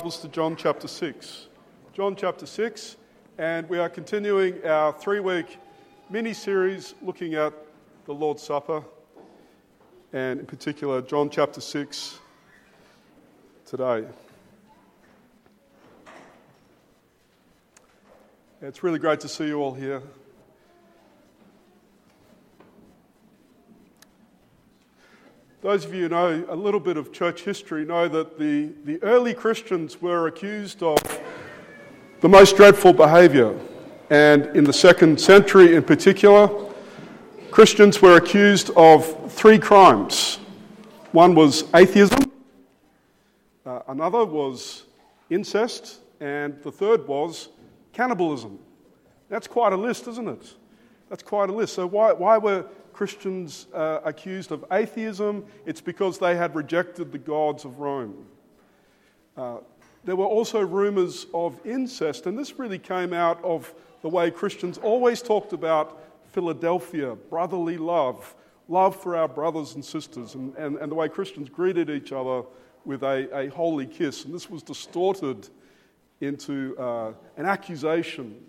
Bibles to John chapter 6. John chapter 6, and we are continuing our three week mini series looking at the Lord's Supper, and in particular, John chapter 6 today. It's really great to see you all here. Those of you who know a little bit of church history know that the, the early Christians were accused of the most dreadful behavior. And in the second century in particular, Christians were accused of three crimes. One was atheism, uh, another was incest, and the third was cannibalism. That's quite a list, isn't it? That's quite a list. So, why, why were Christians uh, accused of atheism, it's because they had rejected the gods of Rome. Uh, there were also rumors of incest, and this really came out of the way Christians always talked about Philadelphia, brotherly love, love for our brothers and sisters, and, and, and the way Christians greeted each other with a, a holy kiss. And this was distorted into uh, an accusation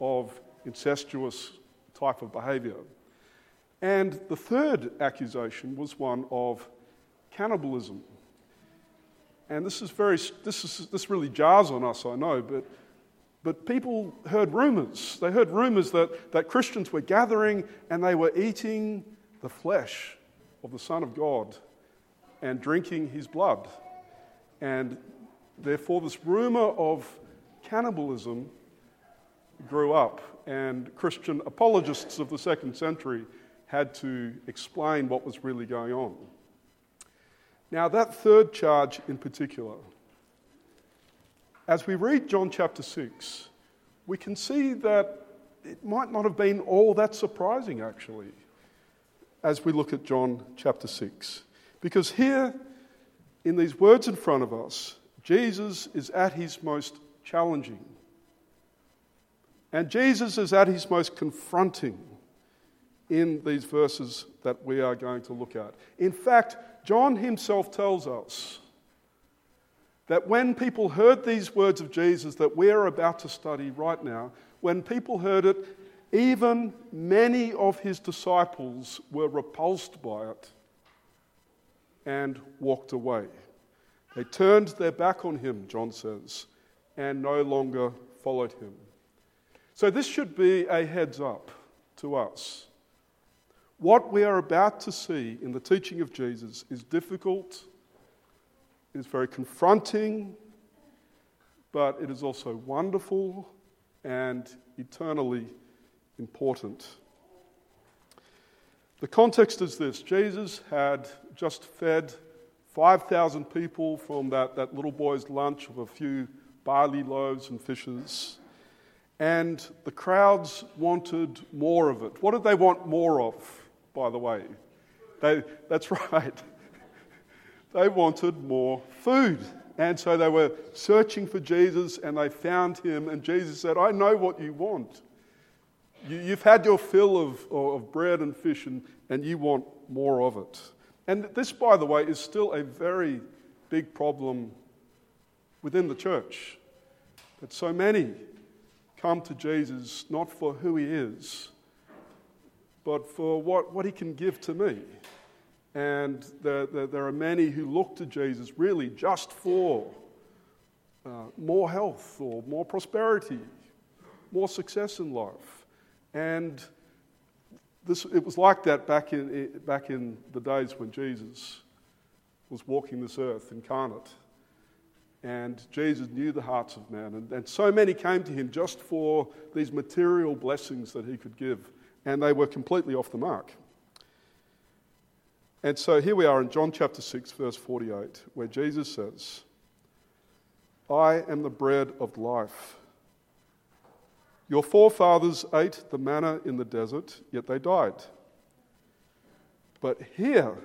of incestuous type of behavior. And the third accusation was one of cannibalism. And this is very, this, is, this really jars on us, I know, but, but people heard rumors. They heard rumors that, that Christians were gathering and they were eating the flesh of the Son of God and drinking his blood. And therefore, this rumor of cannibalism grew up, and Christian apologists of the second century had to explain what was really going on. Now, that third charge in particular, as we read John chapter 6, we can see that it might not have been all that surprising, actually, as we look at John chapter 6. Because here, in these words in front of us, Jesus is at his most challenging. And Jesus is at his most confronting in these verses that we are going to look at. In fact, John himself tells us that when people heard these words of Jesus that we're about to study right now, when people heard it, even many of his disciples were repulsed by it and walked away. They turned their back on him, John says, and no longer followed him. So, this should be a heads up to us what we are about to see in the teaching of Jesus is difficult, it is very confronting, but it is also wonderful and eternally important. The context is this Jesus had just fed 5,000 people from that, that little boy's lunch of a few barley loaves and fishes. And the crowds wanted more of it. What did they want more of? By the way. They, that's right. they wanted more food. And so they were searching for Jesus and they found him. And Jesus said, I know what you want. You, have had your fill of, of bread and fish and, and you want more of it. And this, by the way, is still a very big problem within the church. That so many come to Jesus not for who he is, but for what, what he can give to me. And there, there, there are many who look to Jesus really just for uh, more health or more prosperity, more success in life. And this, it was like that back in, back in the days when Jesus was walking this earth incarnate. And Jesus knew the hearts of men. And, and so many came to him just for these material blessings that he could give and they were completely off the mark. And so here we are in John chapter 6, verse 48, where Jesus says, I am the bread of life. Your forefathers ate the manna in the desert, yet they died. But here,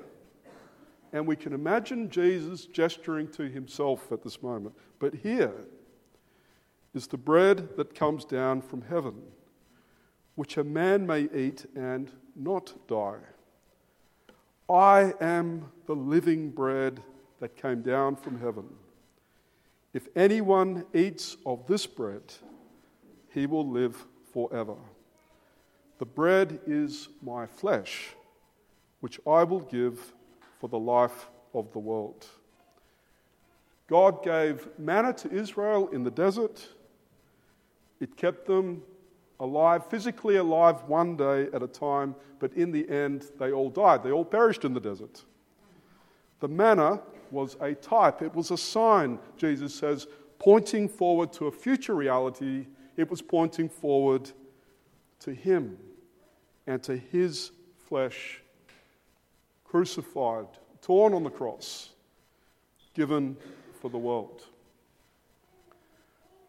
and we can imagine Jesus gesturing to himself at this moment, but here is the bread that comes down from heaven which a man may eat and not die. I am the living bread that came down from heaven. If anyone eats of this bread, he will live forever. The bread is my flesh, which I will give for the life of the world. God gave manna to Israel in the desert. It kept them alive, physically alive one day at a time, but in the end, they all died. They all perished in the desert. The manna was a type, it was a sign, Jesus says, pointing forward to a future reality. It was pointing forward to Him and to His flesh crucified, torn on the cross, given for the world.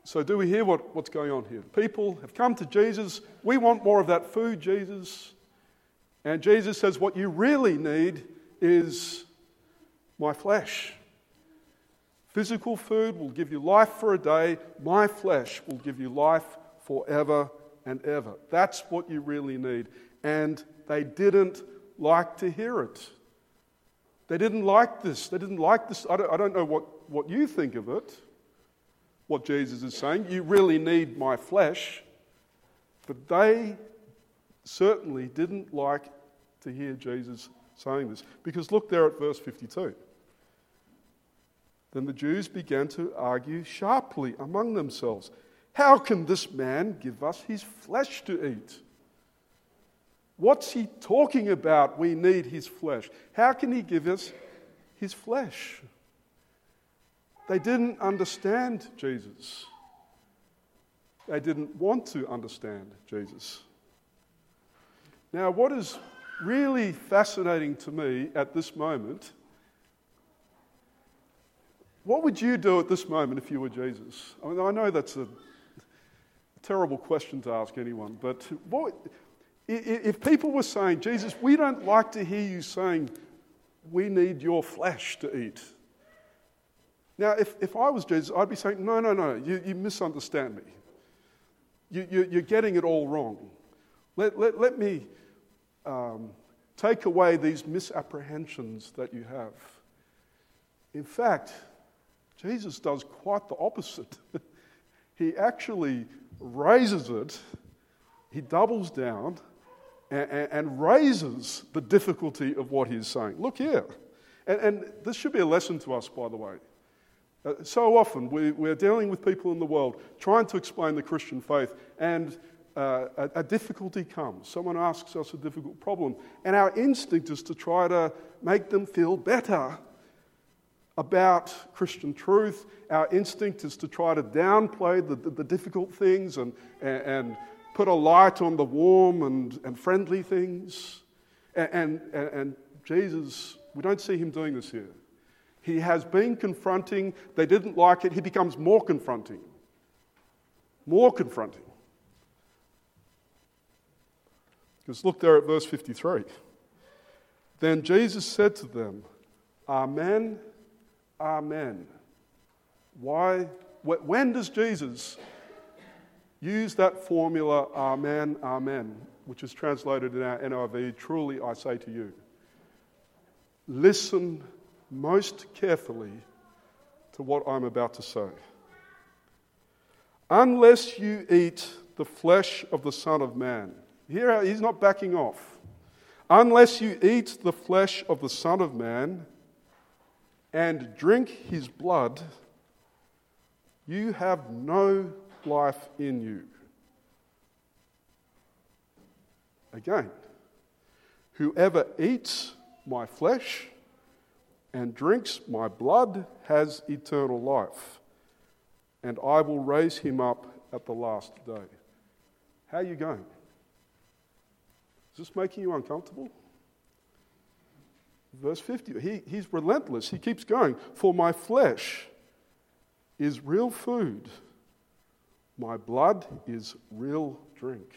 So, do we hear what, what's going on here? People have come to Jesus. We want more of that food, Jesus. And Jesus says, What you really need is my flesh. Physical food will give you life for a day. My flesh will give you life forever and ever. That's what you really need. And they didn't like to hear it. They didn't like this. They didn't like this. I don't, I don't know what, what you think of it what Jesus is saying. You really need my flesh. But they certainly didn't like to hear Jesus saying this. Because look there at verse 52. Then the Jews began to argue sharply among themselves How can this man give us his flesh to eat? What's he talking about? We need his flesh. How can he give us his flesh? They didn't understand Jesus. They didn't want to understand Jesus. Now, what is really fascinating to me at this moment, what would you do at this moment if you were Jesus? I, mean, I know that's a terrible question to ask anyone, but what, if people were saying, Jesus, we don't like to hear you saying, we need your flesh to eat. Now, if, if I was Jesus, I'd be saying, no, no, no, you, you misunderstand me. You, you, you're getting it all wrong. Let, let, let me um, take away these misapprehensions that you have. In fact, Jesus does quite the opposite. he actually raises it, he doubles down, and, and, and, raises the difficulty of what he's saying. Look here. And, and this should be a lesson to us, by the way. Uh, so often we, we're dealing with people in the world trying to explain the Christian faith, and uh, a, a, difficulty comes. Someone asks us a difficult problem, and our instinct is to try to make them feel better about Christian truth. Our instinct is to try to downplay the, the, the difficult things and, and, and, put a light on the warm and, and friendly things. And, and, and Jesus, we don't see him doing this here. He has been confronting. They didn't like it. He becomes more confronting. More confronting. Because look there at verse 53. Then Jesus said to them, Amen, Amen. Why? When does Jesus use that formula, Amen, Amen, which is translated in our NIV, truly I say to you? Listen most carefully to what I'm about to say. Unless you eat the flesh of the Son of Man, here he's not backing off. Unless you eat the flesh of the Son of Man and drink his blood, you have no life in you. Again, whoever eats my flesh and drinks my blood has eternal life, and I will raise him up at the last day. How are you going? Is this making you uncomfortable? Verse 50, he, he's relentless. He keeps going. For my flesh is real food, my blood is real drink.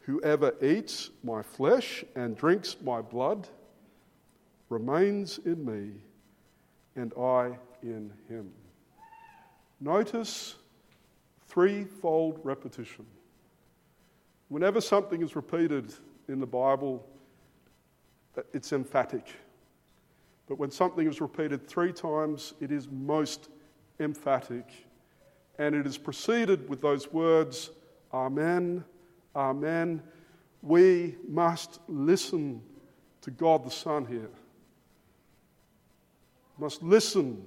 Whoever eats my flesh and drinks my blood, remains in me and I in him. Notice threefold repetition. Whenever something is repeated in the Bible, uh, it's emphatic. But when something is repeated three times, it is most emphatic, and it is preceded with those words, Amen, Amen. We must listen to God the Son here. Must listen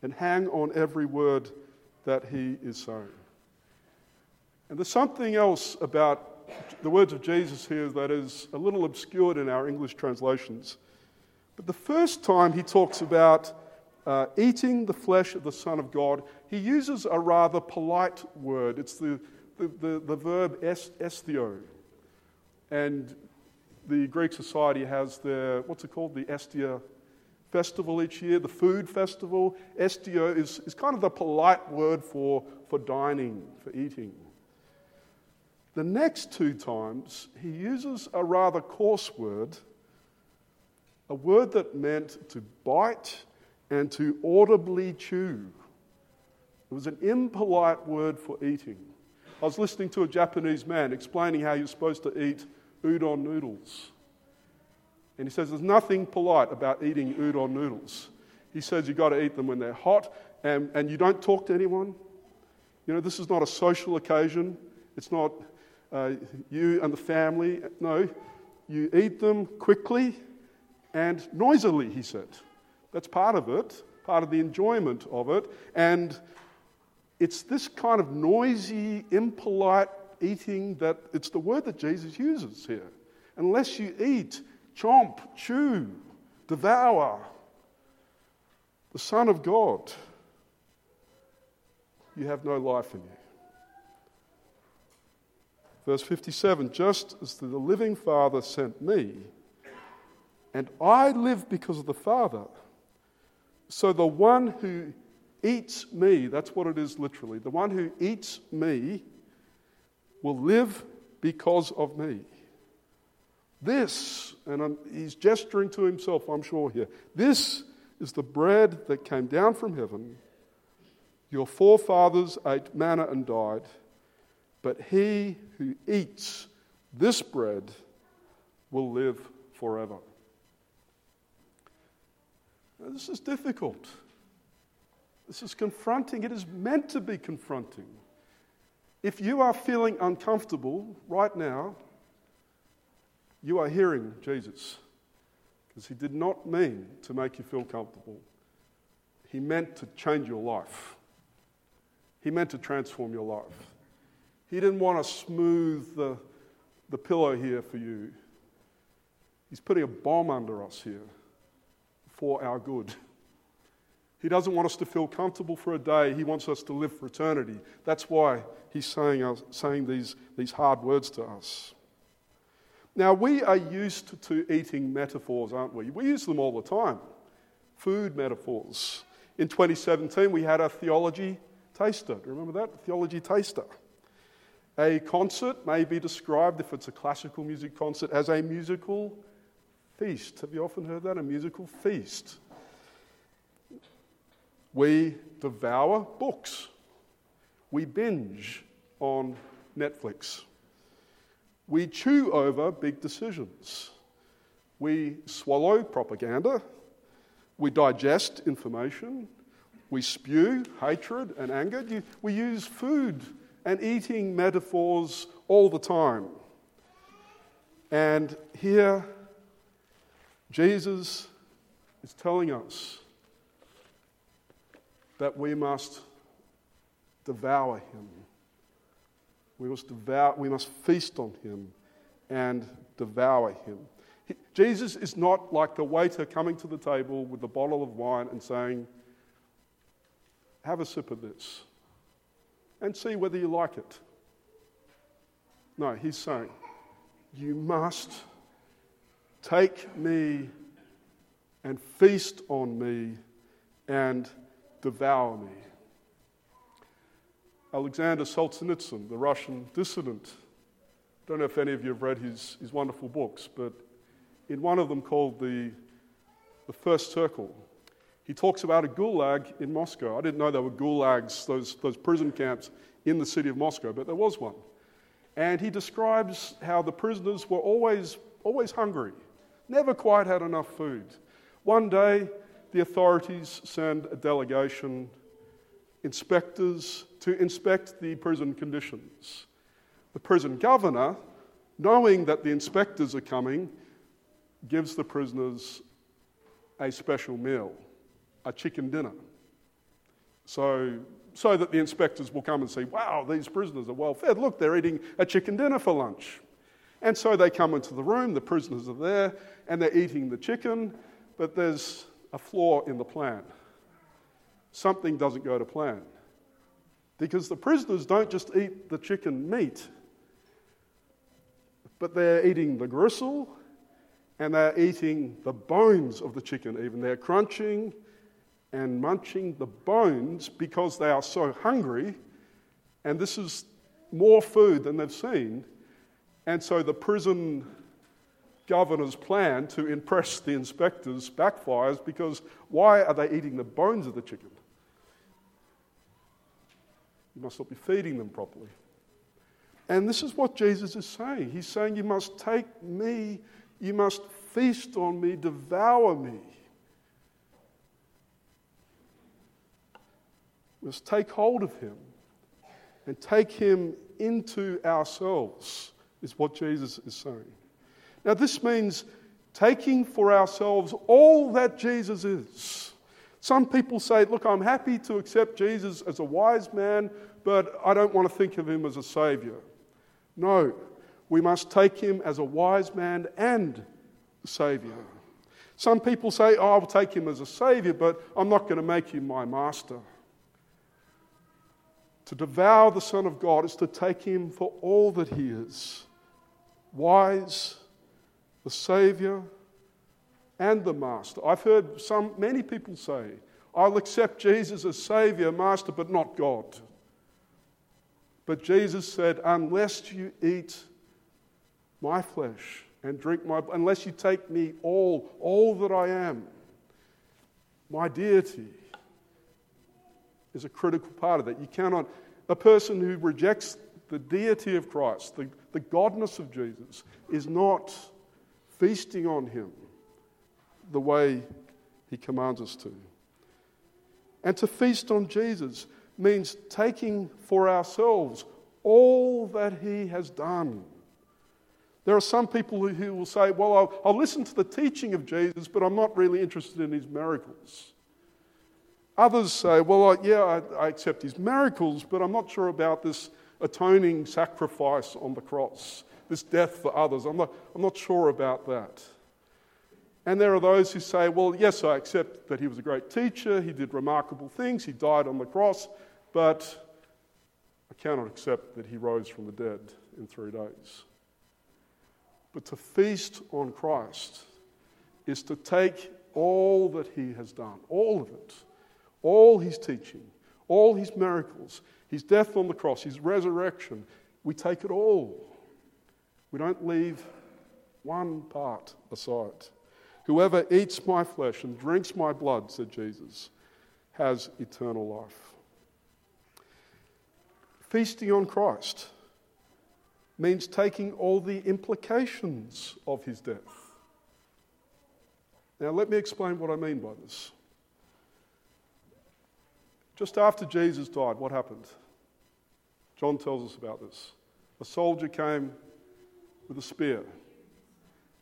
and hang on every word that He is saying. And there's something else about the words of Jesus here that is a little obscured in our English translations. But the first time he talks about uh, eating the flesh of the Son of God, he uses a rather polite word. It's the, the, the, the verb esthio. And the Greek society has their, what's it called? The Estia festival each year, the food festival. Estio is, is kind of the polite word for, for dining, for eating. The next two times, he uses a rather coarse word, a word that meant to bite and to audibly chew. It was an impolite word for eating. I was listening to a Japanese man explaining how you're supposed to eat udon noodles. And he says there's nothing polite about eating udon noodles. He says you've got to eat them when they're hot and, and you don't talk to anyone. You know, this is not a social occasion. It's not uh, you and the family. No, you eat them quickly and noisily, he said. That's part of it, part of the enjoyment of it. And it's this kind of noisy, impolite eating that it's the word that Jesus uses here. Unless you eat chomp, chew, devour the Son of God, you have no life in you. Verse 57 Just as the living Father sent me, and I live because of the Father, so the one who eats me, that's what it is literally, the one who eats me will live because of me. This, and I'm, he's gesturing to himself, I'm sure here, this is the bread that came down from heaven. Your forefathers ate manna and died, but he who eats this bread will live forever. Now, this is difficult. This is confronting. It is meant to be confronting. If you are feeling uncomfortable right now, you are hearing Jesus because he did not mean to make you feel comfortable. He meant to change your life, he meant to transform your life. He didn't want to smooth the, the pillow here for you. He's putting a bomb under us here for our good. He doesn't want us to feel comfortable for a day. He wants us to live for eternity. That's why he's saying, us, saying these, these hard words to us. Now, we are used to eating metaphors, aren't we? We use them all the time. Food metaphors. In 2017, we had a theology taster. Do you remember that? Theology taster. A concert may be described, if it's a classical music concert, as a musical feast. Have you often heard that? A musical feast. We devour books. We binge on Netflix. We chew over big decisions. We swallow propaganda. We digest information. We spew hatred and anger. We use food and eating metaphors all the time. And here, Jesus is telling us that we must devour him we must, devour, we must feast on him and devour him. He, Jesus is not like the waiter coming to the table with a bottle of wine and saying, Have a sip of this and see whether you like it. No, he's saying, You must take me and feast on me and devour me. Alexander Solzhenitsyn, the Russian dissident. I don't know if any of you have read his, his wonderful books, but in one of them called the, the First Circle, he talks about a gulag in Moscow. I didn't know there were gulags, those, those prison camps in the city of Moscow, but there was one. And he describes how the prisoners were always, always hungry, never quite had enough food. One day, the authorities send a delegation inspectors to inspect the prison conditions. The prison governor, knowing that the inspectors are coming, gives the prisoners a special meal, a chicken dinner. So, so that the inspectors will come and see, wow, these prisoners are well fed. Look, they're eating a chicken dinner for lunch. And so they come into the room, the prisoners are there, and they're eating the chicken, but there's a flaw in the plan. Something doesn't go to plan. Because the prisoners don't just eat the chicken meat, but they're eating the gristle and they're eating the bones of the chicken, even. They're crunching and munching the bones because they are so hungry, and this is more food than they've seen. And so the prison governor's plan to impress the inspectors backfires because why are they eating the bones of the chicken? You must not be feeding them properly. And this is what Jesus is saying. He's saying, You must take me, you must feast on me, devour me. We must take hold of him and take him into ourselves, is what Jesus is saying. Now, this means taking for ourselves all that Jesus is. Some people say, Look, I'm happy to accept Jesus as a wise man, but I don't want to think of him as a savior. No, we must take him as a wise man and savior. Some people say, oh, I'll take him as a savior, but I'm not going to make him my master. To devour the Son of God is to take him for all that he is wise, the Savior, and the Master. I've heard some, many people say, I'll accept Jesus as Savior, Master, but not God. But Jesus said, Unless you eat my flesh and drink my unless you take me all, all that I am, my deity is a critical part of that. You cannot, a person who rejects the deity of Christ, the, the godness of Jesus, is not feasting on him the way he commands us to. And to feast on Jesus means taking for ourselves all that he has done. There are some people who will say, Well, I'll, I'll, listen to the teaching of Jesus, but I'm not really interested in his miracles. Others say, Well, I, yeah, I, I accept his miracles, but I'm not sure about this atoning sacrifice on the cross, this death for others. I'm not, I'm not sure about that. And there are those who say, Well, yes, I accept that he was a great teacher, he did remarkable things, he died on the cross, but I cannot accept that he rose from the dead in three days. But to feast on Christ is to take all that he has done, all of it, all his teaching, all his miracles, his death on the cross, his resurrection. We take it all. We don't leave one part aside. Whoever eats my flesh and drinks my blood, said Jesus, has eternal life feasting on Christ means taking all the implications of his death. Now, let me explain what I mean by this. Just after Jesus died, what happened? John tells us about this. A soldier came with a spear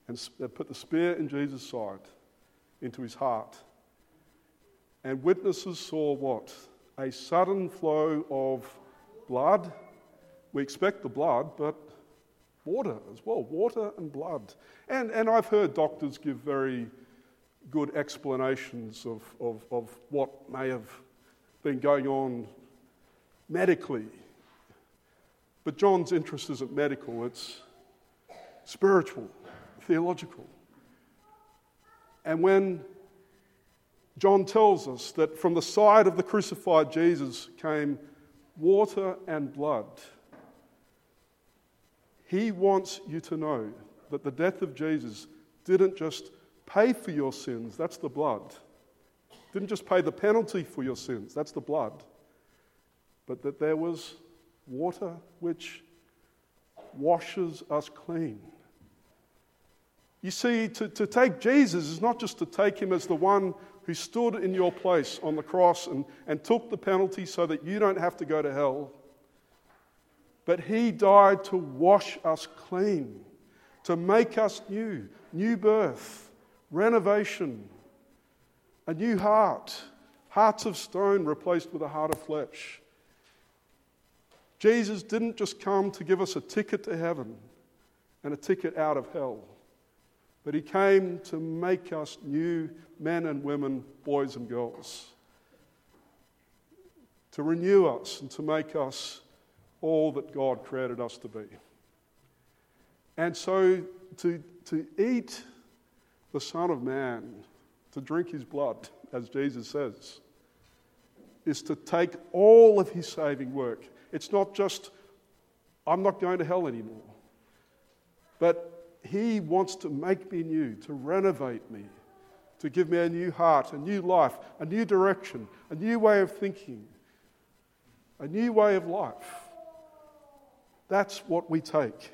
and put the spear in Jesus' side, into his heart. And witnesses saw what? A sudden flow of blood. We expect the blood, but water as well water and blood. And, and I've heard doctors give very good explanations of, of, of what may have been going on medically. But John's interest isn't medical, it's spiritual, theological. And when John tells us that from the side of the crucified Jesus came water and blood. He wants you to know that the death of Jesus didn't just pay for your sins, that's the blood. Didn't just pay the penalty for your sins, that's the blood. But that there was water which washes us clean. You see, to, to take Jesus is not just to take him as the one who stood in your place on the cross and, and took the penalty so that you don't have to go to hell. But he died to wash us clean, to make us new, new birth, renovation, a new heart, hearts of stone replaced with a heart of flesh. Jesus didn't just come to give us a ticket to heaven and a ticket out of hell. But he came to make us new men and women, boys and girls, to renew us and to make us all that God created us to be. And so to, to eat the Son of Man, to drink his blood, as Jesus says, is to take all of his saving work. It's not just, I'm not going to hell anymore. But he wants to make me new, to renovate me, to give me a new heart, a new life, a new direction, a new way of thinking, a new way of life. That's what we take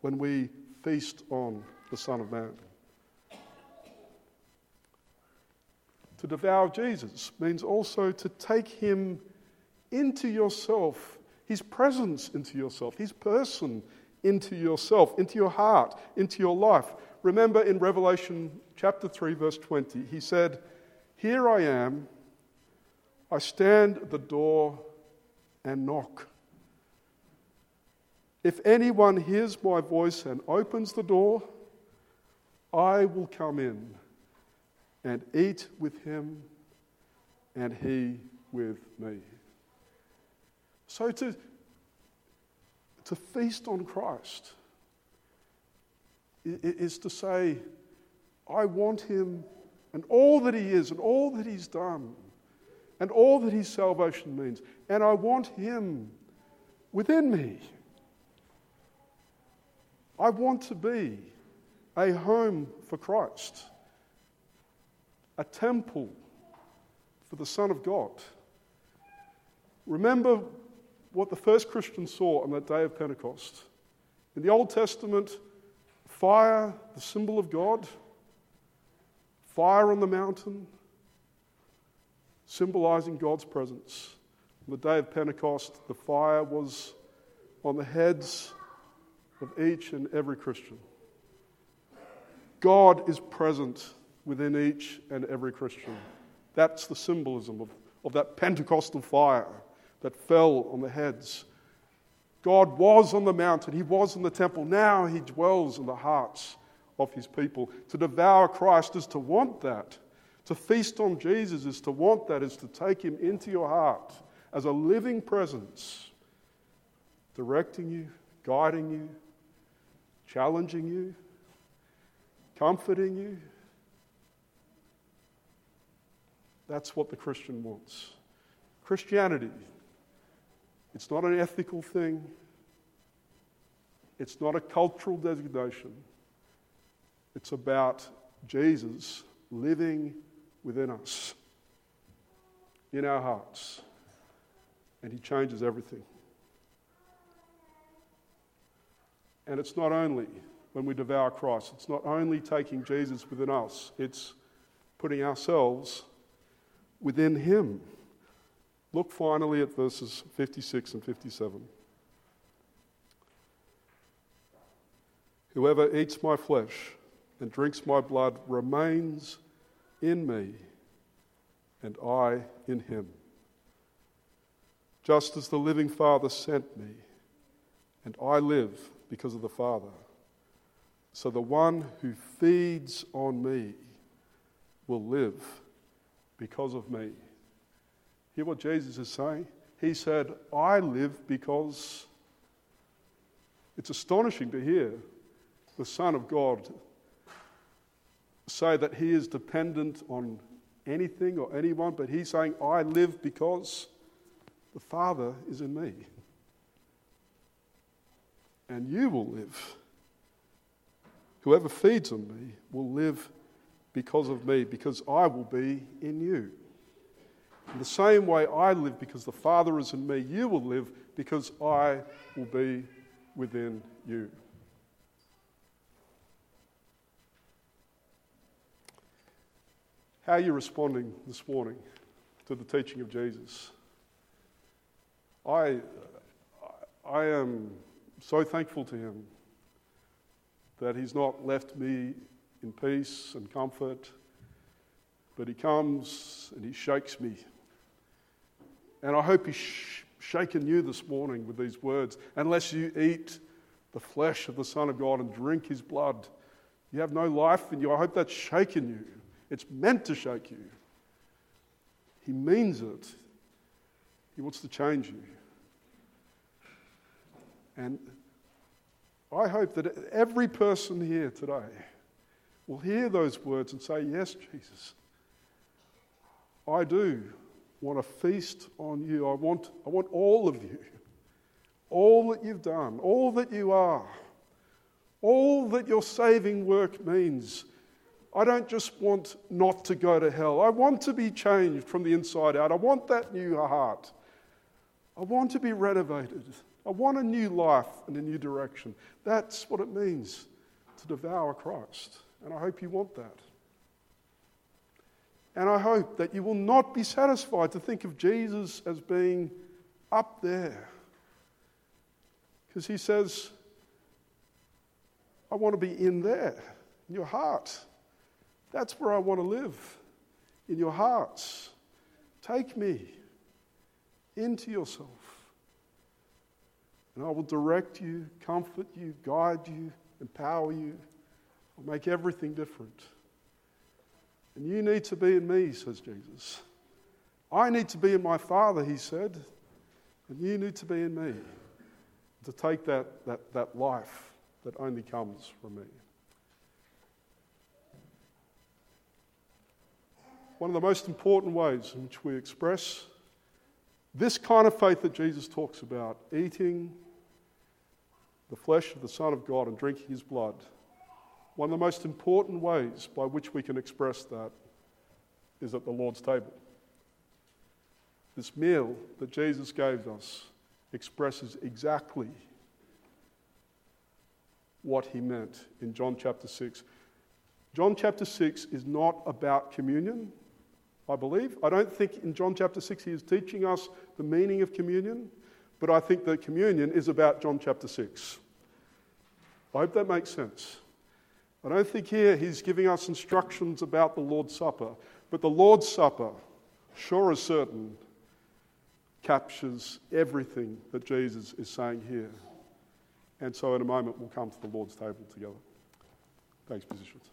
when we feast on the Son of Man. To devour Jesus means also to take him into yourself, his presence into yourself, his person into yourself, into your heart, into your life. Remember in Revelation chapter 3, verse 20, he said, Here I am, I stand at the door and knock. If anyone hears my voice and opens the door, I will come in and eat with him and he with me. So to to feast on Christ is to say, I want him and all that he is and all that he's done and all that his salvation means. And I want him within me. I want to be a home for Christ, a temple for the Son of God. Remember what the first Christians saw on that day of Pentecost. In the Old Testament, fire, the symbol of God, fire on the mountain, symbolizing God's presence. On the day of Pentecost, the fire was on the heads of each and every Christian. God is present within each and every Christian. That's the symbolism of, of that Pentecostal fire that fell on the heads. God was on the mountain, He was in the temple. Now He dwells in the hearts of His people. To devour Christ is to want that. To feast on Jesus is to want that, is to take Him into your heart as a living presence, directing you, guiding you, challenging you, comforting you. That's what the Christian wants. Christianity it's not an ethical thing, it's not a cultural designation. It's about Jesus living within us, in our hearts, and He changes everything. And it's not only when we devour Christ, it's not only taking Jesus within us, it's putting ourselves within Him. Look finally at verses 56 and 57. Whoever eats my flesh and drinks my blood remains in me, and I in him. Just as the living Father sent me, and I live because of the Father, so the one who feeds on me will live because of me. Hear what Jesus is saying? He said, I live because it's astonishing to hear the Son of God say that he is dependent on anything or anyone, but he's saying, I live because the Father is in me. And you will live. Whoever feeds on me will live because of me, because I will be in you. In the same way I live because the Father is in me, you will live because I will be within you. How are you responding this morning to the teaching of Jesus? I, I am so thankful to him that he's not left me in peace and comfort, but he comes and he shakes me. And I hope he's shaken you this morning with these words. Unless you eat the flesh of the Son of God and drink his blood, you have no life in you. I hope that's shaken you. It's meant to shake you. He means it. He wants to change you. And I hope that every person here today will hear those words and say, Yes, Jesus, I do want to feast on you. I want, I want all of you, all that you've done, all that you are, all that your saving work means. I don't just want not to go to hell. I want to be changed from the inside out. I want that new heart. I want to be renovated. I want a new life and a new direction. That's what it means to devour Christ. And I hope you want that. And I hope that you will not be satisfied to think of Jesus as being up there. Because he says, I want to be in there, in your heart. That's where I want to live, in your hearts. Take me into yourself. And I will direct you, comfort you, guide you, empower you. I'll make everything different. And you need to be in me, says Jesus. I need to be in my Father, he said. And you need to be in me to take that, that, that life that only comes from me. One of the most important ways in which we express this kind of faith that Jesus talks about, eating the flesh of the Son of God and drinking his blood, one of the most important ways by which we can express that is at the Lord's table. This meal that Jesus gave us expresses exactly what he meant in John chapter 6. John chapter 6 is not about communion, I believe. I don't think in John chapter 6 he is teaching us the meaning of communion, but I think that communion is about John chapter 6. I hope that makes sense. I don't think here he's giving us instructions about the Lord's Supper, but the Lord's Supper, sure as certain, captures everything that Jesus is saying here. And so in a moment we'll come to the Lord's table together. Thanks, musicians.